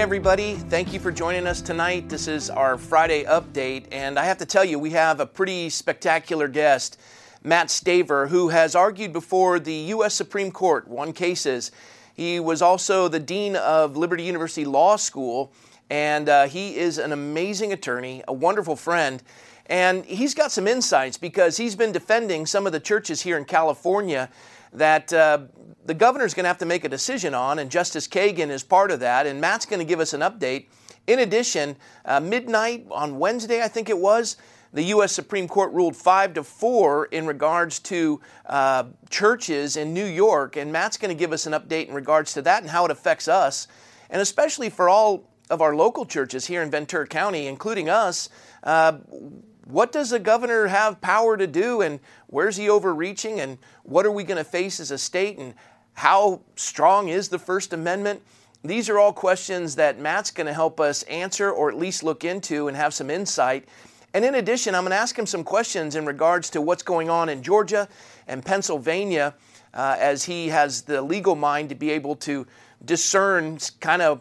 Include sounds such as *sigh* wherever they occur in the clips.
everybody. Thank you for joining us tonight. This is our Friday update, and I have to tell you, we have a pretty spectacular guest, Matt Staver, who has argued before the U.S. Supreme Court, won cases. He was also the Dean of Liberty University Law School, and uh, he is an amazing attorney, a wonderful friend. And he's got some insights because he's been defending some of the churches here in California that uh, the governor's going to have to make a decision on, and Justice Kagan is part of that. And Matt's going to give us an update. In addition, uh, midnight on Wednesday, I think it was, the U.S. Supreme Court ruled five to four in regards to uh, churches in New York, and Matt's going to give us an update in regards to that and how it affects us, and especially for all of our local churches here in Ventura County, including us. Uh, what does the governor have power to do, and where's he overreaching, and what are we going to face as a state, and how strong is the First Amendment? These are all questions that Matt's going to help us answer or at least look into and have some insight. And in addition, I'm going to ask him some questions in regards to what's going on in Georgia and Pennsylvania uh, as he has the legal mind to be able to discern kind of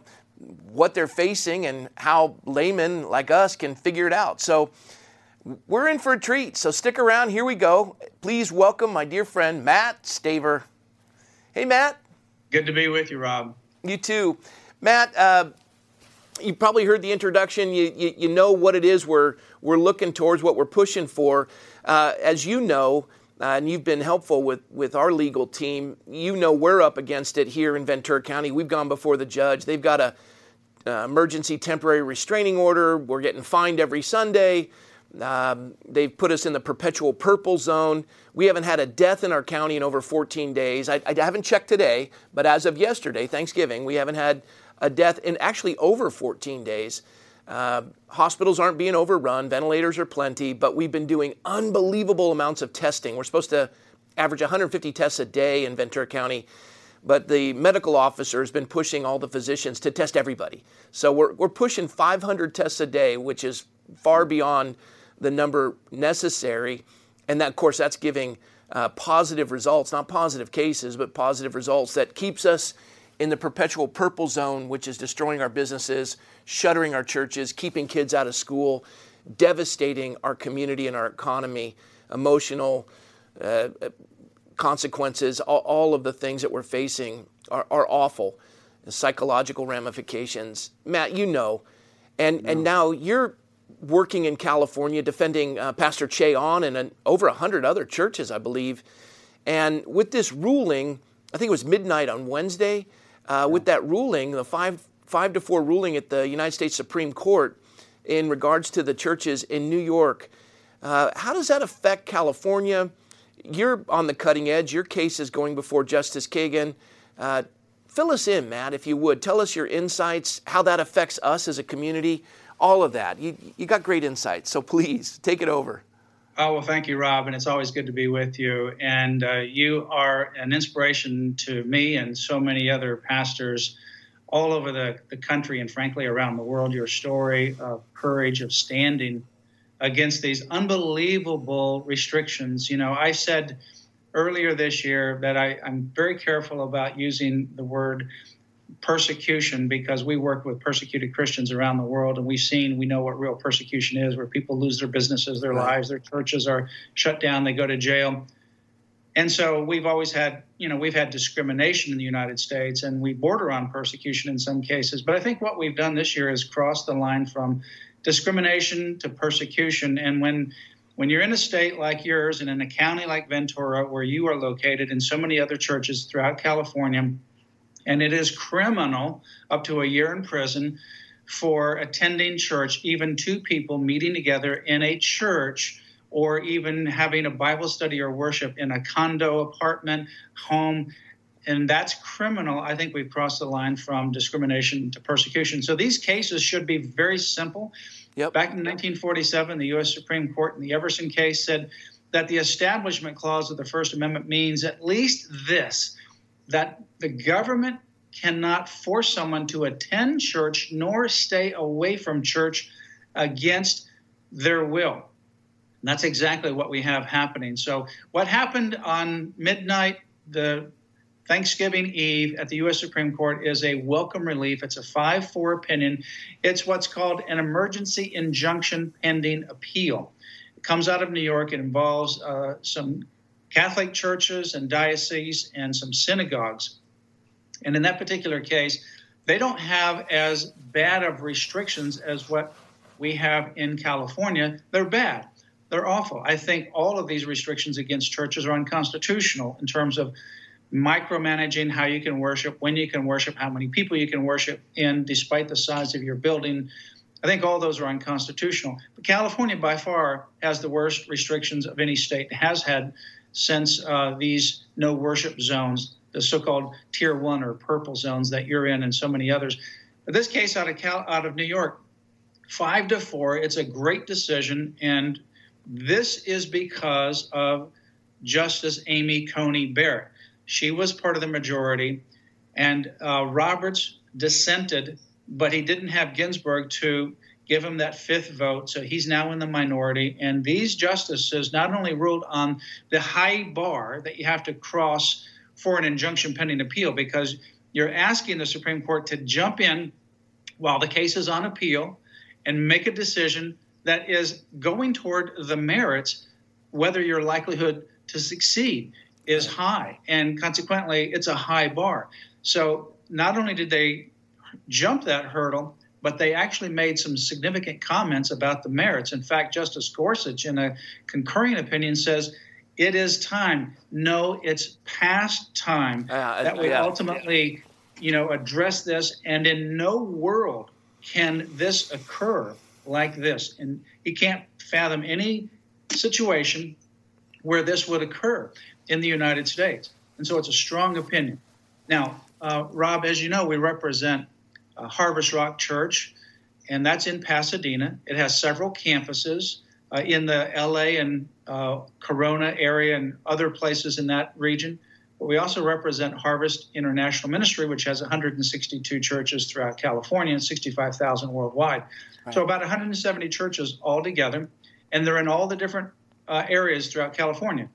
what they're facing and how laymen like us can figure it out. So we're in for a treat. So stick around. Here we go. Please welcome my dear friend, Matt Staver. Hey, Matt. Good to be with you, Rob. You too. Matt, uh, you probably heard the introduction. You, you, you, know what it is we're, we're looking towards, what we're pushing for. Uh, as you know, uh, and you've been helpful with, with our legal team, you know we're up against it here in Ventura County. We've gone before the judge. They've got a uh, emergency temporary restraining order. We're getting fined every Sunday. Um, they've put us in the perpetual purple zone. We haven't had a death in our county in over 14 days. I, I, haven't checked today, but as of yesterday, Thanksgiving, we haven't had a death in actually over 14 days. Uh, hospitals aren't being overrun, ventilators are plenty, but we've been doing unbelievable amounts of testing. We're supposed to average 150 tests a day in Ventura County, but the medical officer has been pushing all the physicians to test everybody. So we're, we're pushing 500 tests a day, which is far beyond the number necessary. And that, of course, that's giving uh, positive results, not positive cases, but positive results that keeps us in the perpetual purple zone, which is destroying our businesses, shuttering our churches, keeping kids out of school, devastating our community and our economy, emotional uh, consequences, all, all, of the things that we're facing are, are awful. The psychological ramifications. Matt, you know. And, no. and now you're working in California, defending uh, Pastor Che Ahn and an, over 100 other churches, I believe. And with this ruling, I think it was midnight on Wednesday, uh, with that ruling, the five, five to four ruling at the United States Supreme Court in regards to the churches in New York, uh, how does that affect California? You're on the cutting edge. Your case is going before Justice Kagan. Uh, fill us in, Matt, if you would. Tell us your insights, how that affects us as a community all of that. You, you got great insights, so please take it over. Oh, well, thank you, Rob, and it's always good to be with you. And uh, you are an inspiration to me and so many other pastors all over the, the country and, frankly, around the world. Your story of courage, of standing against these unbelievable restrictions. You know, I said earlier this year that I, I'm very careful about using the word persecution because we work with persecuted Christians around the world and we've seen, we know what real persecution is, where people lose their businesses, their right. lives, their churches are shut down, they go to jail. And so we've always had, you know, we've had discrimination in the United States and we border on persecution in some cases. But I think what we've done this year is cross the line from discrimination to persecution. And when when you're in a state like yours and in a county like Ventura, where you are located, and so many other churches throughout California, and it is criminal up to a year in prison for attending church, even two people meeting together in a church or even having a Bible study or worship in a condo, apartment, home. And that's criminal. I think we've crossed the line from discrimination to persecution. So these cases should be very simple. Yep. Back in 1947, the U.S. Supreme Court in the Everson case said that the Establishment Clause of the First Amendment means at least this that the government cannot force someone to attend church nor stay away from church against their will. And that's exactly what we have happening. So, what happened on midnight, the Thanksgiving Eve at the U.S. Supreme Court is a welcome relief. It's a 5 4 opinion. It's what's called an emergency injunction pending appeal. It comes out of New York. It involves uh, some Catholic churches and dioceses and some synagogues. And in that particular case, they don't have as bad of restrictions as what we have in California. They're bad. They're awful. I think all of these restrictions against churches are unconstitutional in terms of micromanaging how you can worship, when you can worship, how many people you can worship in, despite the size of your building. I think all those are unconstitutional. But California, by far, has the worst restrictions of any state, has had since uh, these no worship zones, the so called tier one or purple zones that you're in, and so many others. But this case out of, Cal- out of New York, five to four, it's a great decision. And this is because of Justice Amy Coney Barrett. She was part of the majority, and uh, Roberts dissented, but he didn't have Ginsburg to give him that fifth vote. So he's now in the minority. And these justices not only ruled on the high bar that you have to cross for an injunction pending appeal, because you're asking the Supreme Court to jump in while the case is on appeal and make a decision that is going toward the merits, whether your likelihood to succeed is high, and consequently, it's a high bar. So not only did they jump that hurdle, but they actually made some significant comments about the merits. In fact, Justice Gorsuch, in a concurring opinion, says it is time. No, it's past time uh, that we yeah. ultimately, you know, address this. And in no world can this occur like this. And he can't fathom any situation where this would occur in the United States. And so it's a strong opinion. Now, uh, Rob, as you know, we represent Harvest Rock Church, and that's in Pasadena. It has several campuses uh, in the LA and uh, Corona area and other places in that region. But we also represent Harvest International Ministry, which has 162 churches throughout California and 65,000 worldwide. Right. So about 170 churches altogether, and they're in all the different uh, areas throughout California.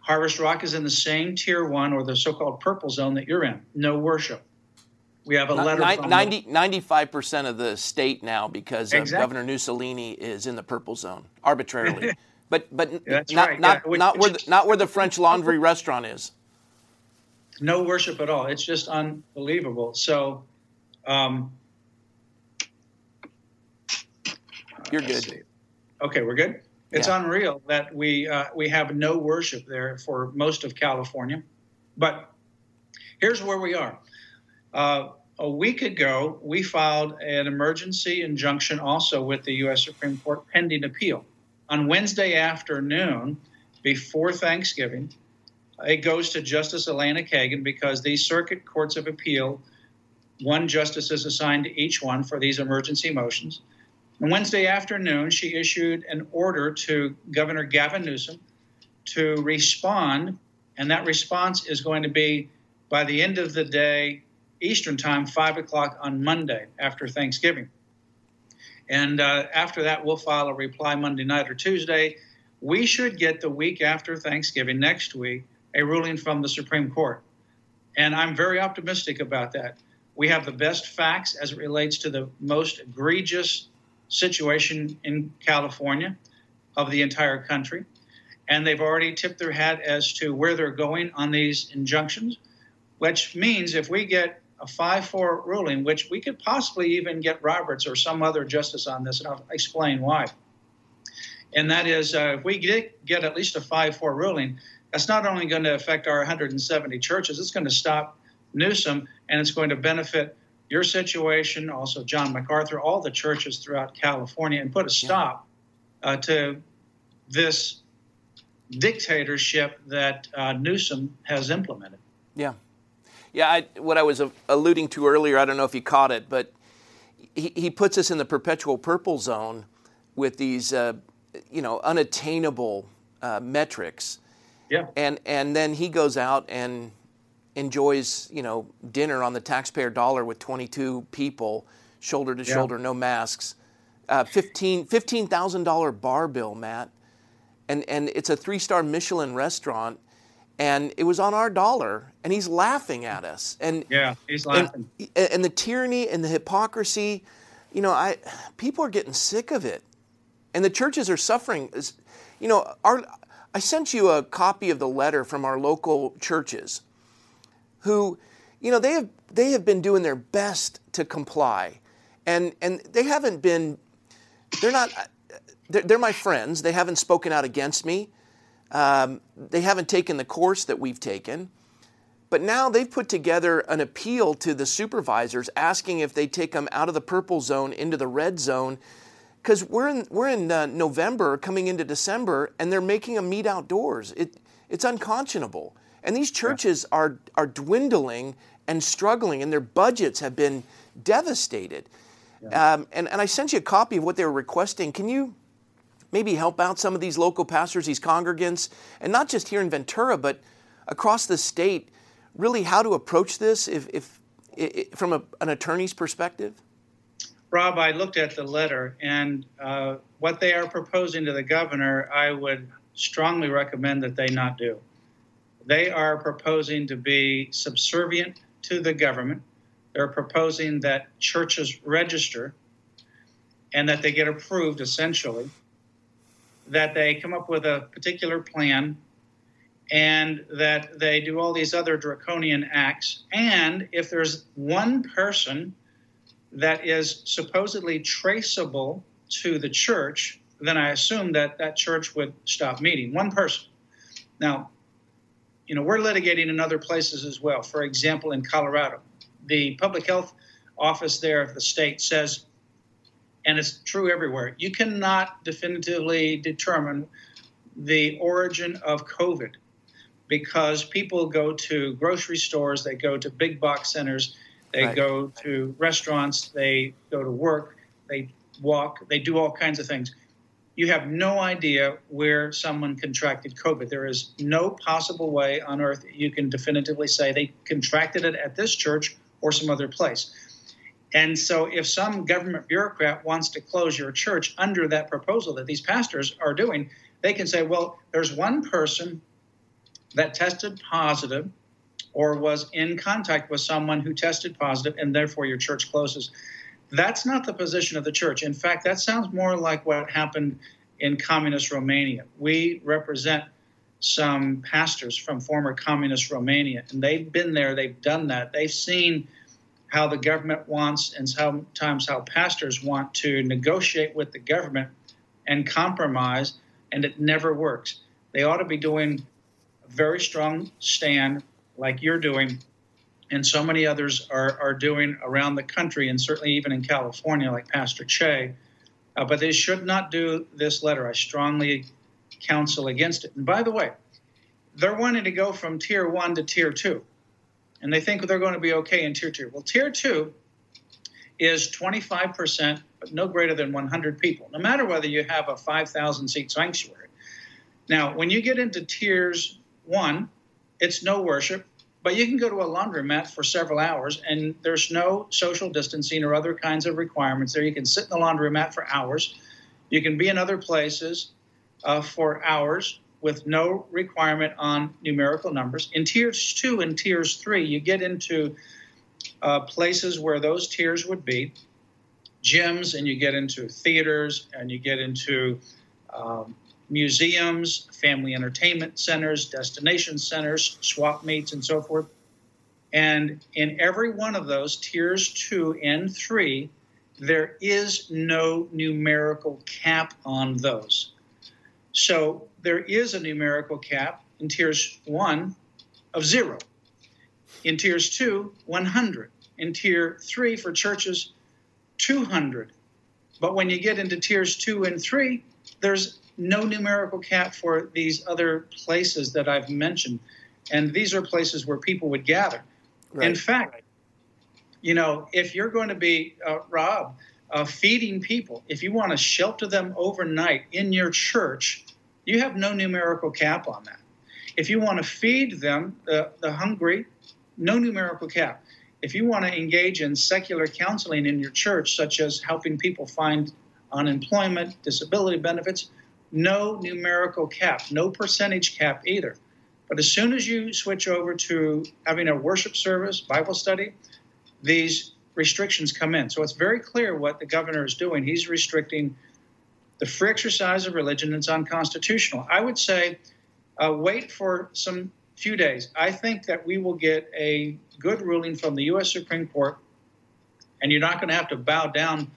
Harvest Rock is in the same tier one or the so called purple zone that you're in. No worship. We have a letter 90, 95% of the state now because exactly. Governor Mussolini is in the purple zone arbitrarily. *laughs* but but That's not, right. not, yeah. not, where the, not where the French *laughs* Laundry restaurant is. No worship at all. It's just unbelievable. So, um, you're good. Okay, we're good. It's yeah. unreal that we uh, we have no worship there for most of California. But here's where we are. Uh, a week ago, we filed an emergency injunction also with the U.S. Supreme Court pending appeal. On Wednesday afternoon, before Thanksgiving, it goes to Justice Elena Kagan because these circuit courts of appeal, one justice is assigned to each one for these emergency motions. And Wednesday afternoon, she issued an order to Governor Gavin Newsom to respond, and that response is going to be by the end of the day, Eastern Time, 5 o'clock on Monday after Thanksgiving. And uh, after that, we'll file a reply Monday night or Tuesday. We should get the week after Thanksgiving, next week, a ruling from the Supreme Court. And I'm very optimistic about that. We have the best facts as it relates to the most egregious situation in California of the entire country. And they've already tipped their hat as to where they're going on these injunctions, which means if we get a 5 4 ruling, which we could possibly even get Roberts or some other justice on this, and I'll explain why. And that is, uh, if we get, get at least a 5 4 ruling, that's not only going to affect our 170 churches, it's going to stop Newsom and it's going to benefit your situation, also John MacArthur, all the churches throughout California, and put a stop uh, to this dictatorship that uh, Newsom has implemented. Yeah. Yeah, I, what I was alluding to earlier, I don't know if you caught it, but he, he puts us in the perpetual purple zone with these, uh, you know, unattainable uh, metrics. Yeah. And, and then he goes out and enjoys, you know, dinner on the taxpayer dollar with 22 people, shoulder to yeah. shoulder, no masks. Uh, 15 $15,000 bar bill, Matt. And, and it's a three star Michelin restaurant. And it was on our dollar, and he's laughing at us. And yeah, he's laughing. And, and the tyranny and the hypocrisy, you know, I people are getting sick of it, and the churches are suffering. You know, our I sent you a copy of the letter from our local churches, who, you know, they have they have been doing their best to comply, and and they haven't been. They're not. They're, they're my friends. They haven't spoken out against me. Um, they haven't taken the course that we've taken. But now they've put together an appeal to the supervisors asking if they take them out of the purple zone into the red zone because we're in, we're in uh, November coming into December and they're making them meet outdoors. It, it's unconscionable. And these churches yeah. are, are dwindling and struggling, and their budgets have been devastated. Yeah. Um, and, and I sent you a copy of what they were requesting. Can you maybe help out some of these local pastors, these congregants, and not just here in Ventura, but across the state, really how to approach this if, if, if from a, an attorney's perspective? Rob, I looked at the letter, and uh, what they are proposing to the governor, I would strongly recommend that they not do. They are proposing to be subservient to the government. They're proposing that churches register and that they get approved essentially, that they come up with a particular plan, and that they do all these other draconian acts. And if there's one person that is supposedly traceable to the church, then I assume that that church would stop meeting. One person. Now, you know, we're litigating in other places as well. For example, in Colorado, the public health office there of the state says, and it's true everywhere, you cannot definitively determine the origin of COVID because people go to grocery stores, they go to big box centers, they right. go to restaurants, they go to work, they walk, they do all kinds of things. You have no idea where someone contracted COVID. There is no possible way on earth you can definitively say they contracted it at this church or some other place. And so, if some government bureaucrat wants to close your church under that proposal that these pastors are doing, they can say, well, there's one person that tested positive or was in contact with someone who tested positive and therefore your church closes. That's not the position of the church. In fact, that sounds more like what happened in communist Romania. We represent some pastors from former communist Romania, and they've been there, they've done that. They've seen how the government wants and sometimes how pastors want to negotiate with the government and compromise, and it never works. They ought to be doing a very strong stand like you're doing and so many others are, are doing around the country and certainly even in California, like Pastor Che. Uh, but they should not do this letter. I strongly counsel against it. And by the way, they're wanting to go from tier one to tier two, and they think they're going to be okay in tier two. Well, tier two is 25%, but no greater than 100 people, no matter whether you have a 5,000 seat sanctuary. Now, when you get into tiers one, it's no worship, but you can go to a laundromat for several hours and there's no social distancing or other kinds of requirements there. You can sit in the laundromat for hours. You can be in other places uh, for hours with no requirement on numerical numbers. In tiers two and tiers three, you get into uh, places where those tiers would be gyms, and you get into theaters, and you get into um, museums, family entertainment centers, destination centers, swap meets, and so forth. And in every one of those, tiers two and three, there is no numerical cap on those. So there is a numerical cap in tiers one of zero, in tiers two, 100, in tier three for churches, 200. But when you get into tiers two and three, there's no numerical cap for these other places that I've mentioned. And these are places where people would gather. Right. In fact, you know, if you're going to be, uh, Rob, uh, feeding people, if you want to shelter them overnight in your church, you have no numerical cap on that. If you want to feed them, the, the hungry, no numerical cap. If you want to engage in secular counseling in your church, such as helping people find unemployment, disability benefits, no numerical cap, no percentage cap either. But as soon as you switch over to having a worship service, Bible study, these restrictions come in. So it's very clear what the governor is doing. He's restricting the free exercise of religion. is unconstitutional. I would say uh, wait for some few days. I think that we will get a good ruling from the U.S. Supreme Court, and you're not going to have to bow down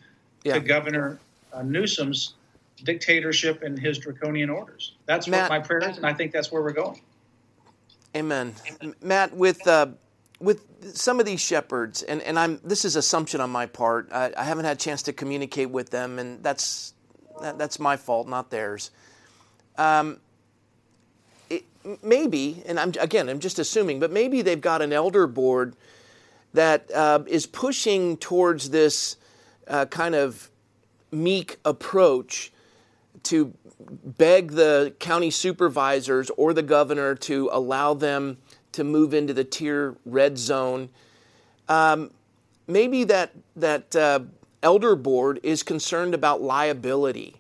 yeah. to Governor uh, Newsom's dictatorship and his draconian orders. That's Matt, what my prayer is, and I think that's where we're going. Amen. Matt, with uh, with some of these shepherds, and, and I'm this is assumption on my part. I, I haven't had a chance to communicate with them, and that's that, that's my fault, not theirs. Um, it, maybe, and I'm again, I'm just assuming, but maybe they've got an elder board that uh, is pushing towards this uh, kind of meek approach to beg the county supervisors or the governor to allow them to move into the tier red zone. Um, maybe that that uh, elder board is concerned about liability,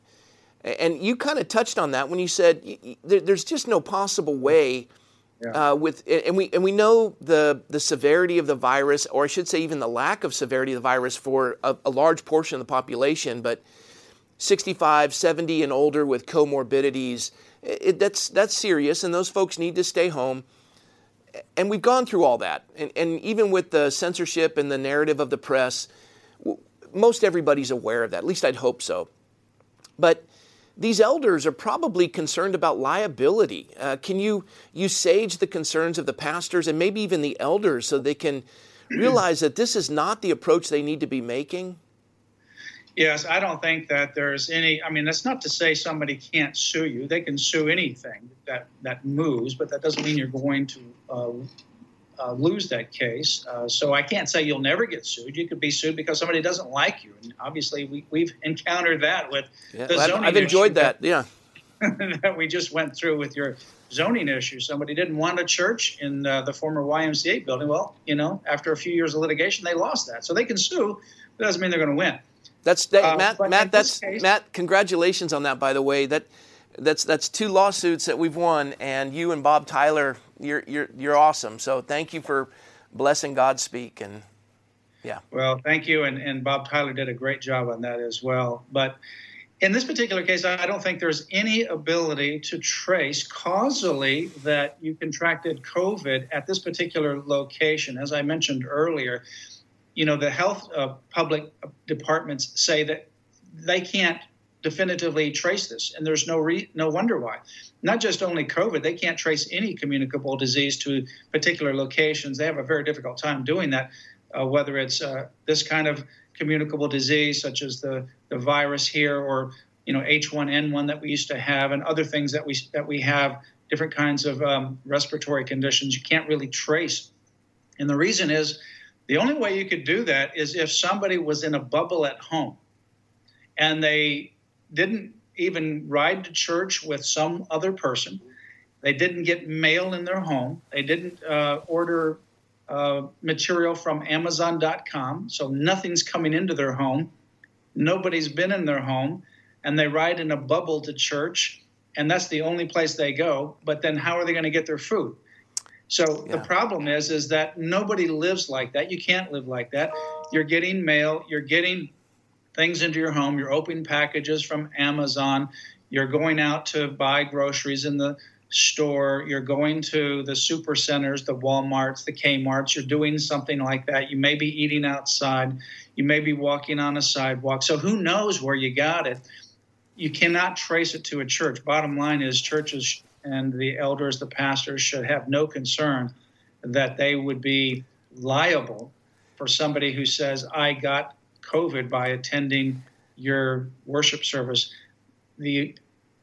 and you kind of touched on that when you said there's just no possible way. Yeah. Uh, with and we and we know the the severity of the virus, or I should say, even the lack of severity of the virus for a, a large portion of the population. But 65, 70, and older with comorbidities, it, that's, that's serious, and those folks need to stay home. And we've gone through all that. And, and even with the censorship and the narrative of the press, most everybody's aware of that. At least I'd hope so. But these elders are probably concerned about liability. Uh, can you, you sage the concerns of the pastors and maybe even the elders so they can *clears throat* realize that this is not the approach they need to be making? Yes, I don't think that there's any. I mean, that's not to say somebody can't sue you. They can sue anything that that moves, but that doesn't mean you're going to uh, uh, lose that case. Uh, so I can't say you'll never get sued. You could be sued because somebody doesn't like you, and obviously we, we've encountered that with yeah, the zoning. I've enjoyed that. that yeah. *laughs* that we just went through with your zoning issue. Somebody didn't want a church in uh, the former YMCA building. Well, you know, after a few years of litigation, they lost that. So they can sue. It doesn't mean they're going to win. That's that, uh, Matt. Matt, that's case, Matt. Congratulations on that, by the way. That that's that's two lawsuits that we've won, and you and Bob Tyler, you're you're you're awesome. So thank you for blessing Godspeak and yeah. Well, thank you, and and Bob Tyler did a great job on that as well. But in this particular case, I don't think there's any ability to trace causally that you contracted COVID at this particular location. As I mentioned earlier, you know, the health uh, public departments say that they can't definitively trace this, and there's no re- no wonder why. Not just only COVID, they can't trace any communicable disease to particular locations. They have a very difficult time doing that, uh, whether it's uh, this kind of communicable disease, such as the the virus here, or you know H1N1 that we used to have, and other things that we that we have, different kinds of um, respiratory conditions. You can't really trace, and the reason is the only way you could do that is if somebody was in a bubble at home and they didn't even ride to church with some other person. They didn't get mail in their home. They didn't uh, order uh, material from Amazon.com. So nothing's coming into their home. Nobody's been in their home. And they ride in a bubble to church. And that's the only place they go. But then how are they going to get their food? So yeah. the problem is, is that nobody lives like that. You can't live like that. You're getting mail. You're getting things into your home. You're opening packages from Amazon. You're going out to buy groceries in the store. You're going to the super centers, the Walmarts, the Kmarts. You're doing something like that. You may be eating outside. You may be walking on a sidewalk. So who knows where you got it? You cannot trace it to a church. Bottom line is churches and the elders, the pastors, should have no concern that they would be liable for somebody who says, I got COVID by attending your worship service. The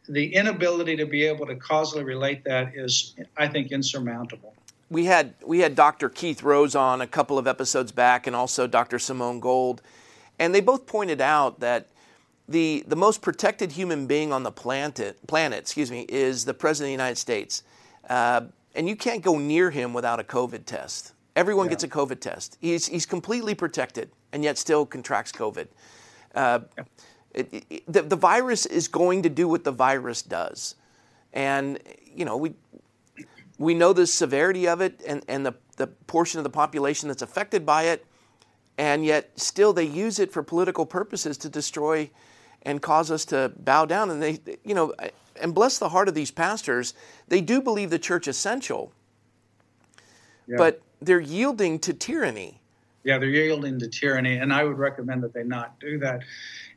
the inability to be able to causally relate that is, I think, insurmountable. We had we had Dr. Keith Rose on a couple of episodes back, and also Dr. Simone Gold, and they both pointed out that the, the most protected human being on the planet, planet excuse me, is the President of the United States. Uh, and you can't go near him without a COVID test. Everyone yeah. gets a COVID test. He's, he's completely protected and yet still contracts COVID. Uh, it, it, the, the virus is going to do what the virus does. And, you know, we, we know the severity of it and, and the, the portion of the population that's affected by it, and yet still they use it for political purposes to destroy and cause us to bow down. And they, you know, and bless the heart of these pastors, they do believe the church essential, yeah. but they're yielding to tyranny. Yeah, they're yielding to tyranny, and I would recommend that they not do that.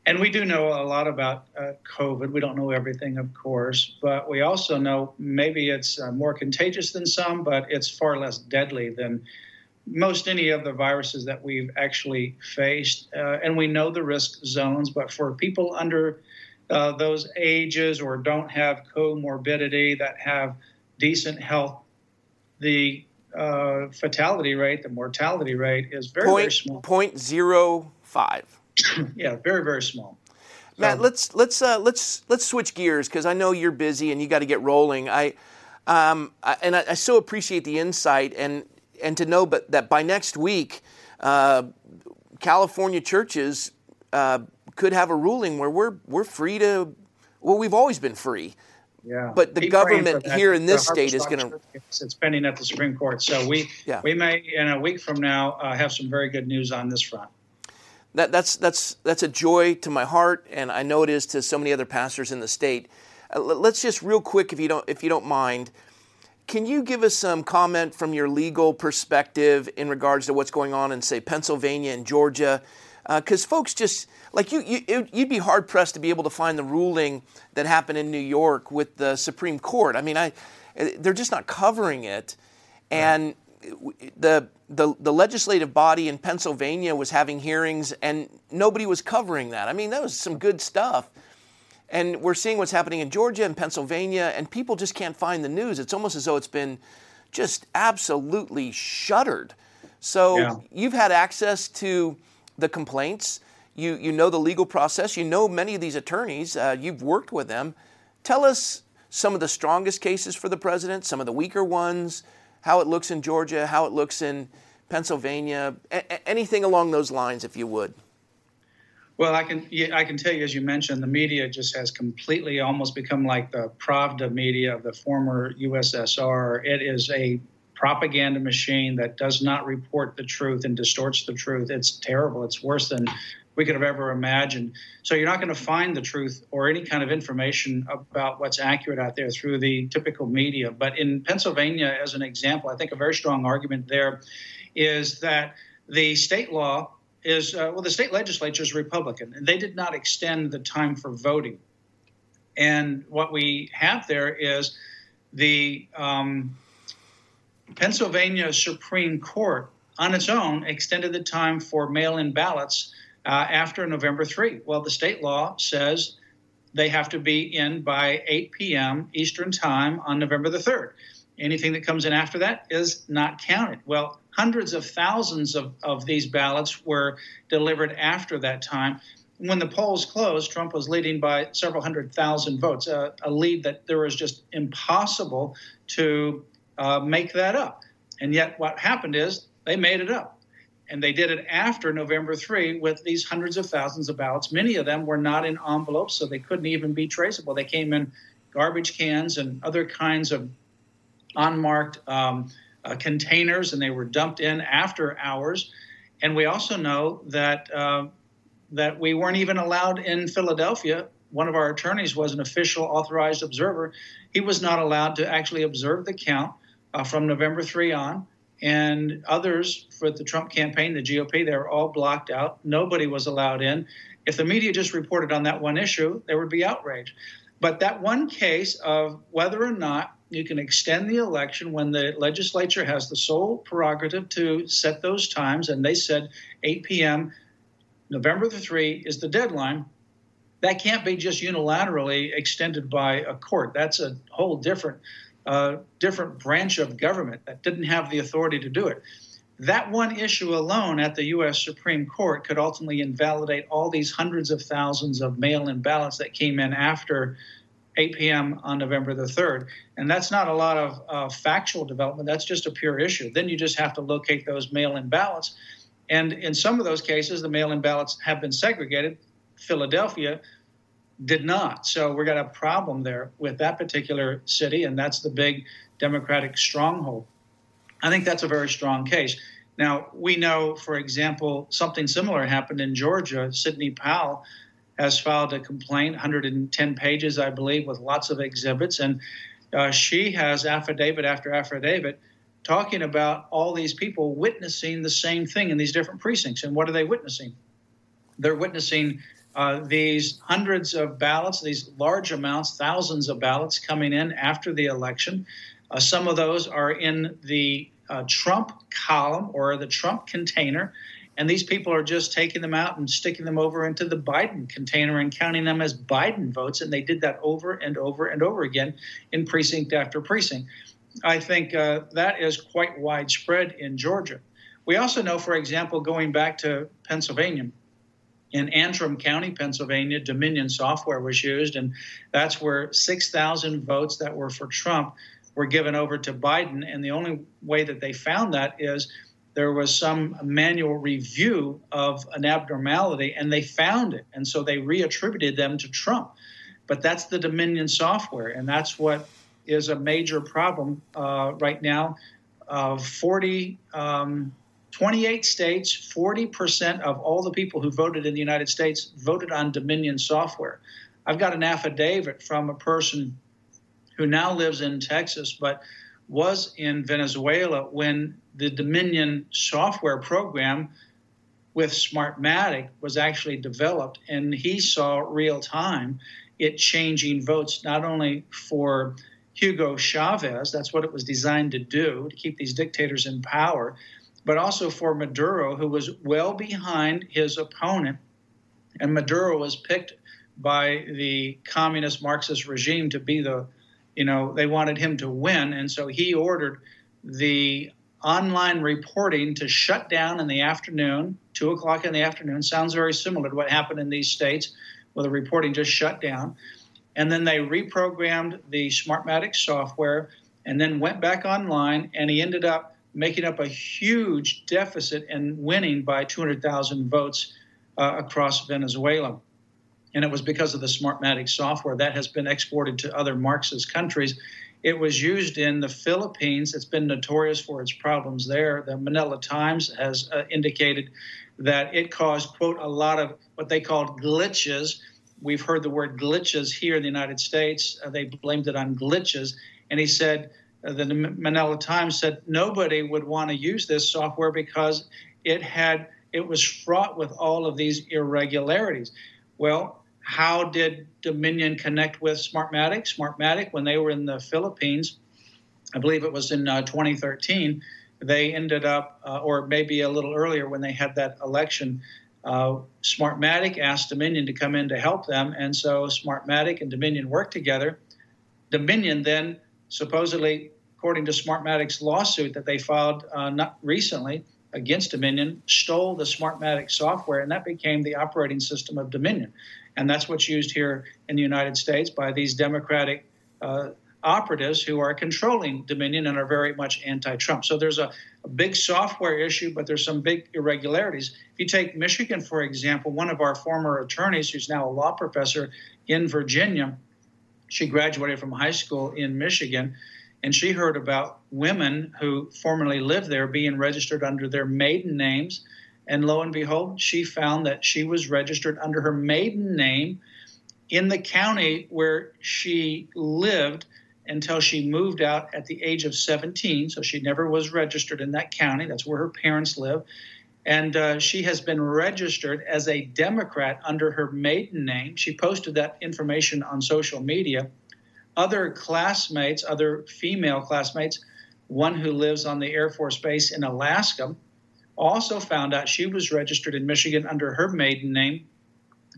And we do know a lot about uh, COVID. We don't know everything, of course, but we also know maybe it's uh, more contagious than some, but it's far less deadly than most any of the viruses that we've actually faced. Uh, and we know the risk zones, but for people under uh, those ages or don't have comorbidity that have decent health, the uh, fatality rate, the mortality rate is very, Point, very small. Point zero five. *clears throat* yeah, very, very small. Matt, let's let's uh, let's let's switch gears because I know you're busy and you got to get rolling. I, um, I and I, I, so appreciate the insight and and to know, but that by next week, uh, California churches uh, could have a ruling where we're we're free to. Well, we've always been free. Yeah. But the Keep government here in this state is going to. It's pending at the Supreme Court, so we yeah. we may in a week from now uh, have some very good news on this front. That, that's that's that's a joy to my heart, and I know it is to so many other pastors in the state. Uh, let's just real quick, if you don't if you don't mind, can you give us some comment from your legal perspective in regards to what's going on in say Pennsylvania and Georgia? Because uh, folks just like you, you, you'd be hard pressed to be able to find the ruling that happened in New York with the Supreme Court. I mean, I, they're just not covering it, and the, the the legislative body in Pennsylvania was having hearings, and nobody was covering that. I mean, that was some good stuff. And we're seeing what's happening in Georgia and Pennsylvania, and people just can't find the news. It's almost as though it's been just absolutely shuttered. So yeah. you've had access to the complaints. You, you know the legal process. You know many of these attorneys. Uh, you've worked with them. Tell us some of the strongest cases for the president, some of the weaker ones, how it looks in Georgia, how it looks in Pennsylvania, a- anything along those lines, if you would. Well, I can I can tell you, as you mentioned, the media just has completely almost become like the Pravda media of the former USSR. It is a propaganda machine that does not report the truth and distorts the truth. It's terrible. It's worse than we could have ever imagined. So you're not going to find the truth or any kind of information about what's accurate out there through the typical media. But in Pennsylvania, as an example, I think a very strong argument there is that the state law is uh, well, the state legislature is Republican, and they did not extend the time for voting. And what we have there is the um, Pennsylvania Supreme Court, on its own, extended the time for mail in ballots uh, after November 3. Well, the state law says they have to be in by 8 p.m. Eastern Time on November the 3rd. Anything that comes in after that is not counted. Well, hundreds of thousands of, of these ballots were delivered after that time. When the polls closed, Trump was leading by several hundred thousand votes, uh, a lead that there was just impossible to uh, make that up. And yet, what happened is they made it up. And they did it after November 3 with these hundreds of thousands of ballots. Many of them were not in envelopes, so they couldn't even be traceable. They came in garbage cans and other kinds of unmarked um, uh, containers, and they were dumped in after hours. And we also know that uh, that we weren't even allowed in Philadelphia. One of our attorneys was an official authorized observer. He was not allowed to actually observe the count uh, from November 3 on. And others for the Trump campaign, the GOP, they were all blocked out. Nobody was allowed in. If the media just reported on that one issue, there would be outrage. But that one case of whether or not you can extend the election when the legislature has the sole prerogative to set those times, and they said 8 p.m. November the 3 is the deadline. That can't be just unilaterally extended by a court. That's a whole different a different branch of government that didn't have the authority to do it. That one issue alone at the U.S. Supreme Court could ultimately invalidate all these hundreds of thousands of mail in ballots that came in after 8 p.m. on November the 3rd. And that's not a lot of uh, factual development, that's just a pure issue. Then you just have to locate those mail in ballots. And in some of those cases, the mail in ballots have been segregated. Philadelphia did not. So we got a problem there with that particular city, and that's the big Democratic stronghold. I think that's a very strong case. Now, we know, for example, something similar happened in Georgia. Sidney Powell has filed a complaint, 110 pages, I believe, with lots of exhibits. And uh, she has affidavit after affidavit talking about all these people witnessing the same thing in these different precincts. And what are they witnessing? They're witnessing uh, these hundreds of ballots, these large amounts, thousands of ballots coming in after the election. Uh, some of those are in the uh, Trump column or the Trump container. And these people are just taking them out and sticking them over into the Biden container and counting them as Biden votes. And they did that over and over and over again in precinct after precinct. I think uh, that is quite widespread in Georgia. We also know, for example, going back to Pennsylvania, in Antrim County, Pennsylvania, Dominion software was used, and that's where 6,000 votes that were for Trump were given over to Biden. And the only way that they found that is there was some manual review of an abnormality, and they found it. And so they reattributed them to Trump. But that's the Dominion software, and that's what is a major problem uh, right now. Uh, 40, um, 28 states, 40% of all the people who voted in the United States voted on Dominion software. I've got an affidavit from a person who now lives in Texas, but was in Venezuela when the Dominion software program with Smartmatic was actually developed, and he saw real time it changing votes not only for Hugo Chavez, that's what it was designed to do, to keep these dictators in power, but also for Maduro, who was well behind his opponent. And Maduro was picked by the communist Marxist regime to be the you know, they wanted him to win. And so he ordered the online reporting to shut down in the afternoon, two o'clock in the afternoon. Sounds very similar to what happened in these states where the reporting just shut down. And then they reprogrammed the Smartmatic software and then went back online. And he ended up making up a huge deficit and winning by 200,000 votes uh, across Venezuela and it was because of the Smartmatic software that has been exported to other Marxist countries. It was used in the Philippines. It's been notorious for its problems there. The Manila Times has uh, indicated that it caused, quote, a lot of what they called glitches. We've heard the word glitches here in the United States. Uh, they blamed it on glitches. And he said, the Manila Times said nobody would want to use this software because it had it was fraught with all of these irregularities. Well, how did Dominion connect with Smartmatic? Smartmatic, when they were in the Philippines, I believe it was in uh, 2013, they ended up, uh, or maybe a little earlier when they had that election, uh, Smartmatic asked Dominion to come in to help them. And so Smartmatic and Dominion worked together. Dominion then, supposedly, according to Smartmatic's lawsuit that they filed uh, not recently against Dominion, stole the Smartmatic software, and that became the operating system of Dominion. And that's what's used here in the United States by these Democratic uh, operatives who are controlling Dominion and are very much anti Trump. So there's a, a, big software issue, but there's some big irregularities. If you take Michigan, for example, one of our former attorneys, who's now a law professor in Virginia, she graduated from high school in Michigan. And she heard about women who formerly lived there being registered under their maiden names and lo and behold, she found that she was registered under her maiden name in the county where she lived until she moved out at the age of 17. So she never was registered in that county. That's where her parents live. And uh, she has been registered as a Democrat under her maiden name. She posted that information on social media. Other classmates, other female classmates, one who lives on the Air Force Base in Alaska, also found out she was registered in Michigan under her maiden name.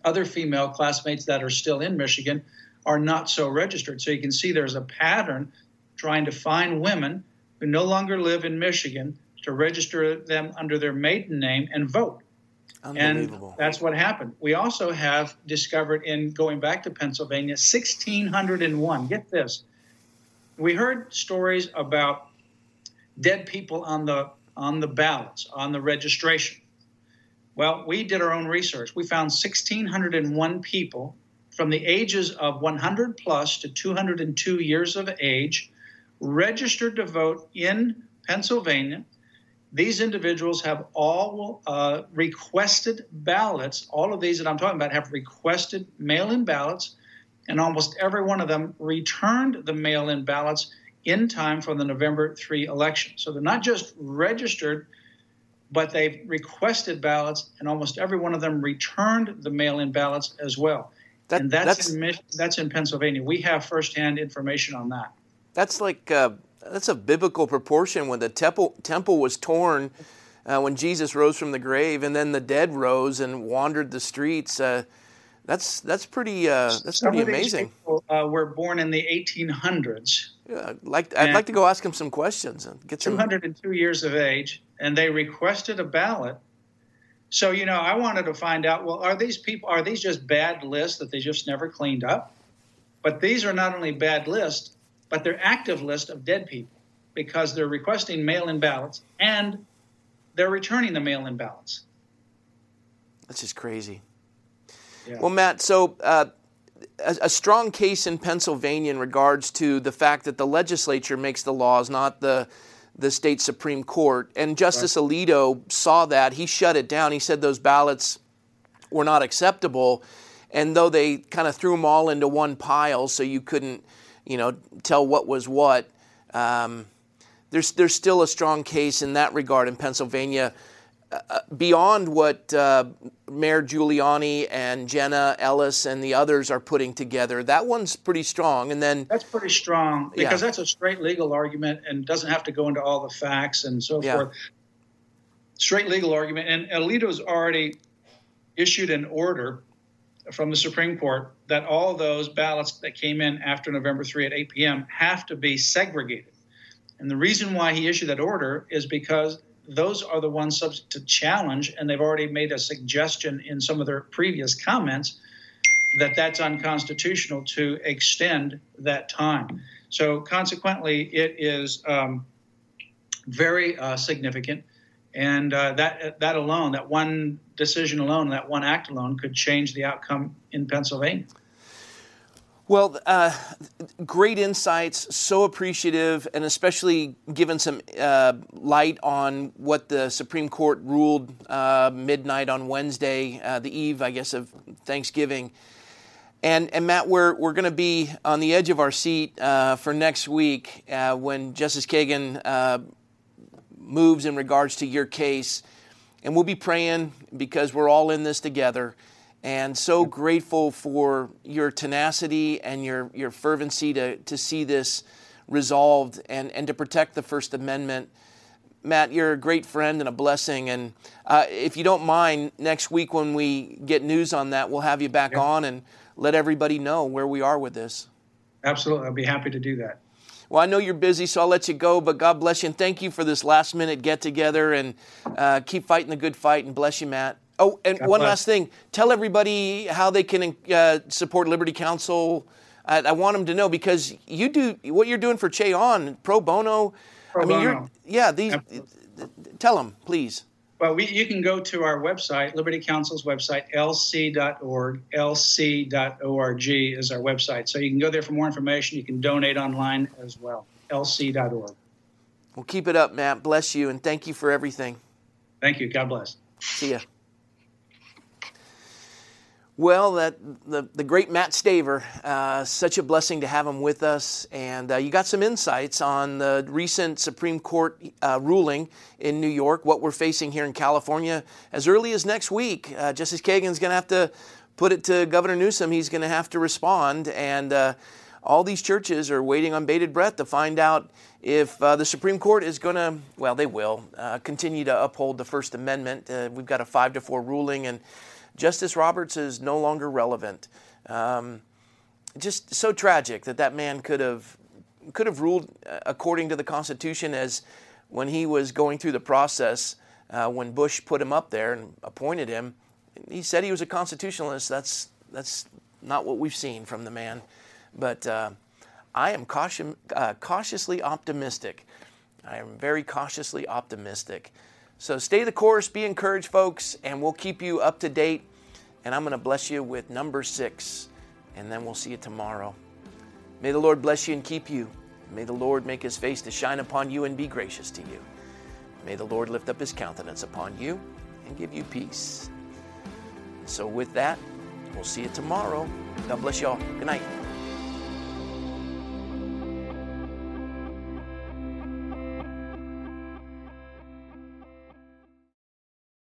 Other female classmates that are still in Michigan are not so registered. So you can see there's a pattern trying to find women who no longer live in Michigan to register them under their maiden name and vote. And that's what happened. We also have discovered in going back to Pennsylvania 1601. Get this. We heard stories about dead people on the on the ballots, on the registration. Well, we did our own research. We found 1,601 people from the ages of 100 plus to 202 years of age registered to vote in Pennsylvania. These individuals have all uh, requested ballots. All of these that I'm talking about have requested mail in ballots, and almost every one of them returned the mail in ballots in time for the November 3 election. So they're not just registered, but they've requested ballots, and almost every one of them returned the mail in ballots as well. That, and that's, that's, in, that's in Pennsylvania. We have firsthand information on that. That's like uh, that's a biblical proportion when the temple temple was torn, uh, when Jesus rose from the grave, and then the dead rose and wandered the streets. Uh, that's that's pretty uh, that's pretty amazing. People, uh, were born in the 1800s. Yeah, like I'd like to go ask him some questions and get some. 202 years of age, and they requested a ballot. So you know, I wanted to find out. Well, are these people are these just bad lists that they just never cleaned up? But these are not only bad lists, but they're active list of dead people because they're requesting mail-in ballots and they're returning the mail-in ballots. That's just crazy. Yeah. Well, Matt, so uh, a, a, strong case in Pennsylvania in regards to the fact that the legislature makes the laws, not the the state supreme court. And Justice right. Alito saw that. He shut it down. He said those ballots were not acceptable. And though they kind of threw them all into one pile, so you couldn't, you know, tell what was what. Um, there's there's still a strong case in that regard in Pennsylvania uh, beyond what uh, Mayor Giuliani and Jenna Ellis and the others are putting together, that one's pretty strong. And then that's pretty strong because yeah. that's a straight legal argument and doesn't have to go into all the facts and so yeah. forth. Straight legal argument, and Alito's already issued an order from the Supreme Court that all those ballots that came in after November 3 at 8 p.m. have to be segregated. And the reason why he issued that order is because those are the ones subject to challenge, and they've already made a suggestion in some of their previous comments that that's unconstitutional to extend that time. So consequently, it is um, very uh, significant, and uh, that that alone, that one decision alone, that one act alone, could change the outcome in Pennsylvania. Well, uh, great insights, so appreciative, and especially given some uh, light on what the Supreme Court ruled uh, midnight on Wednesday, uh, the eve, I guess, of Thanksgiving. And, and Matt, we're, we're going to be on the edge of our seat uh, for next week uh, when Justice Kagan moves in regards to your case. And we'll be praying because we're all in this together and so grateful for your tenacity and your, your fervency to, to see this resolved and, and to protect the First Amendment. Matt, you're a great friend and a blessing. And uh, if you don't mind, next week when we get news on that, we'll have you back yeah. on and let everybody know where we are with this. Absolutely. I'll be happy to do that. Well, I know you're busy, so I'll let you go, but God bless you and thank you for this last minute get together and uh, keep fighting the good fight and bless you, Matt. Oh, and God one bless. last thing. Tell everybody how they can uh, support Liberty Counsel. I, I, want them to know because you do what you're doing for Che On pro bono. Pro I mean, bono. you're yeah. These Absolutely. tell them, please. Well, we, you can go to our website, Liberty Counsel's website, lc.org. lc.org is our website. So you can go there for more information. You can donate online as well. lc.org. Well, keep it up, Matt. Bless you, and thank you for everything. Thank you. God bless. See ya. Well, that the, the great Matt Staver, uh, such a blessing to have him with us. And uh, you got some insights on the recent Supreme Court uh, ruling in New York, what we're facing here in California as early as next week. Uh, Justice Kagan's going to have to put it to Governor Newsom. He's going to have to respond. And uh, all these churches are waiting on bated breath to find out if uh, the Supreme Court is going to, well, they will continue to uphold the First Amendment. we've got a five to four ruling. and Justice Roberts is no longer relevant. Um, just so tragic that that man could have could have ruled uh, according to the Constitution as when he was going through the process uh, when Bush put him up there and appointed him. He said he was a constitutionalist. That's that's not what we've seen from the man, but uh, I am caution, uh, cautiously optimistic. I am very cautiously optimistic so stay the course, be encouraged, folks, and we'll keep you up to date. And I'm going to bless you with number six and then we'll see you tomorrow. May the Lord bless you and keep you. May the Lord make his face to shine upon you and be gracious to you. May the Lord lift up his countenance upon you and give you peace. So, with that, we'll see you tomorrow. God bless you all. Good night.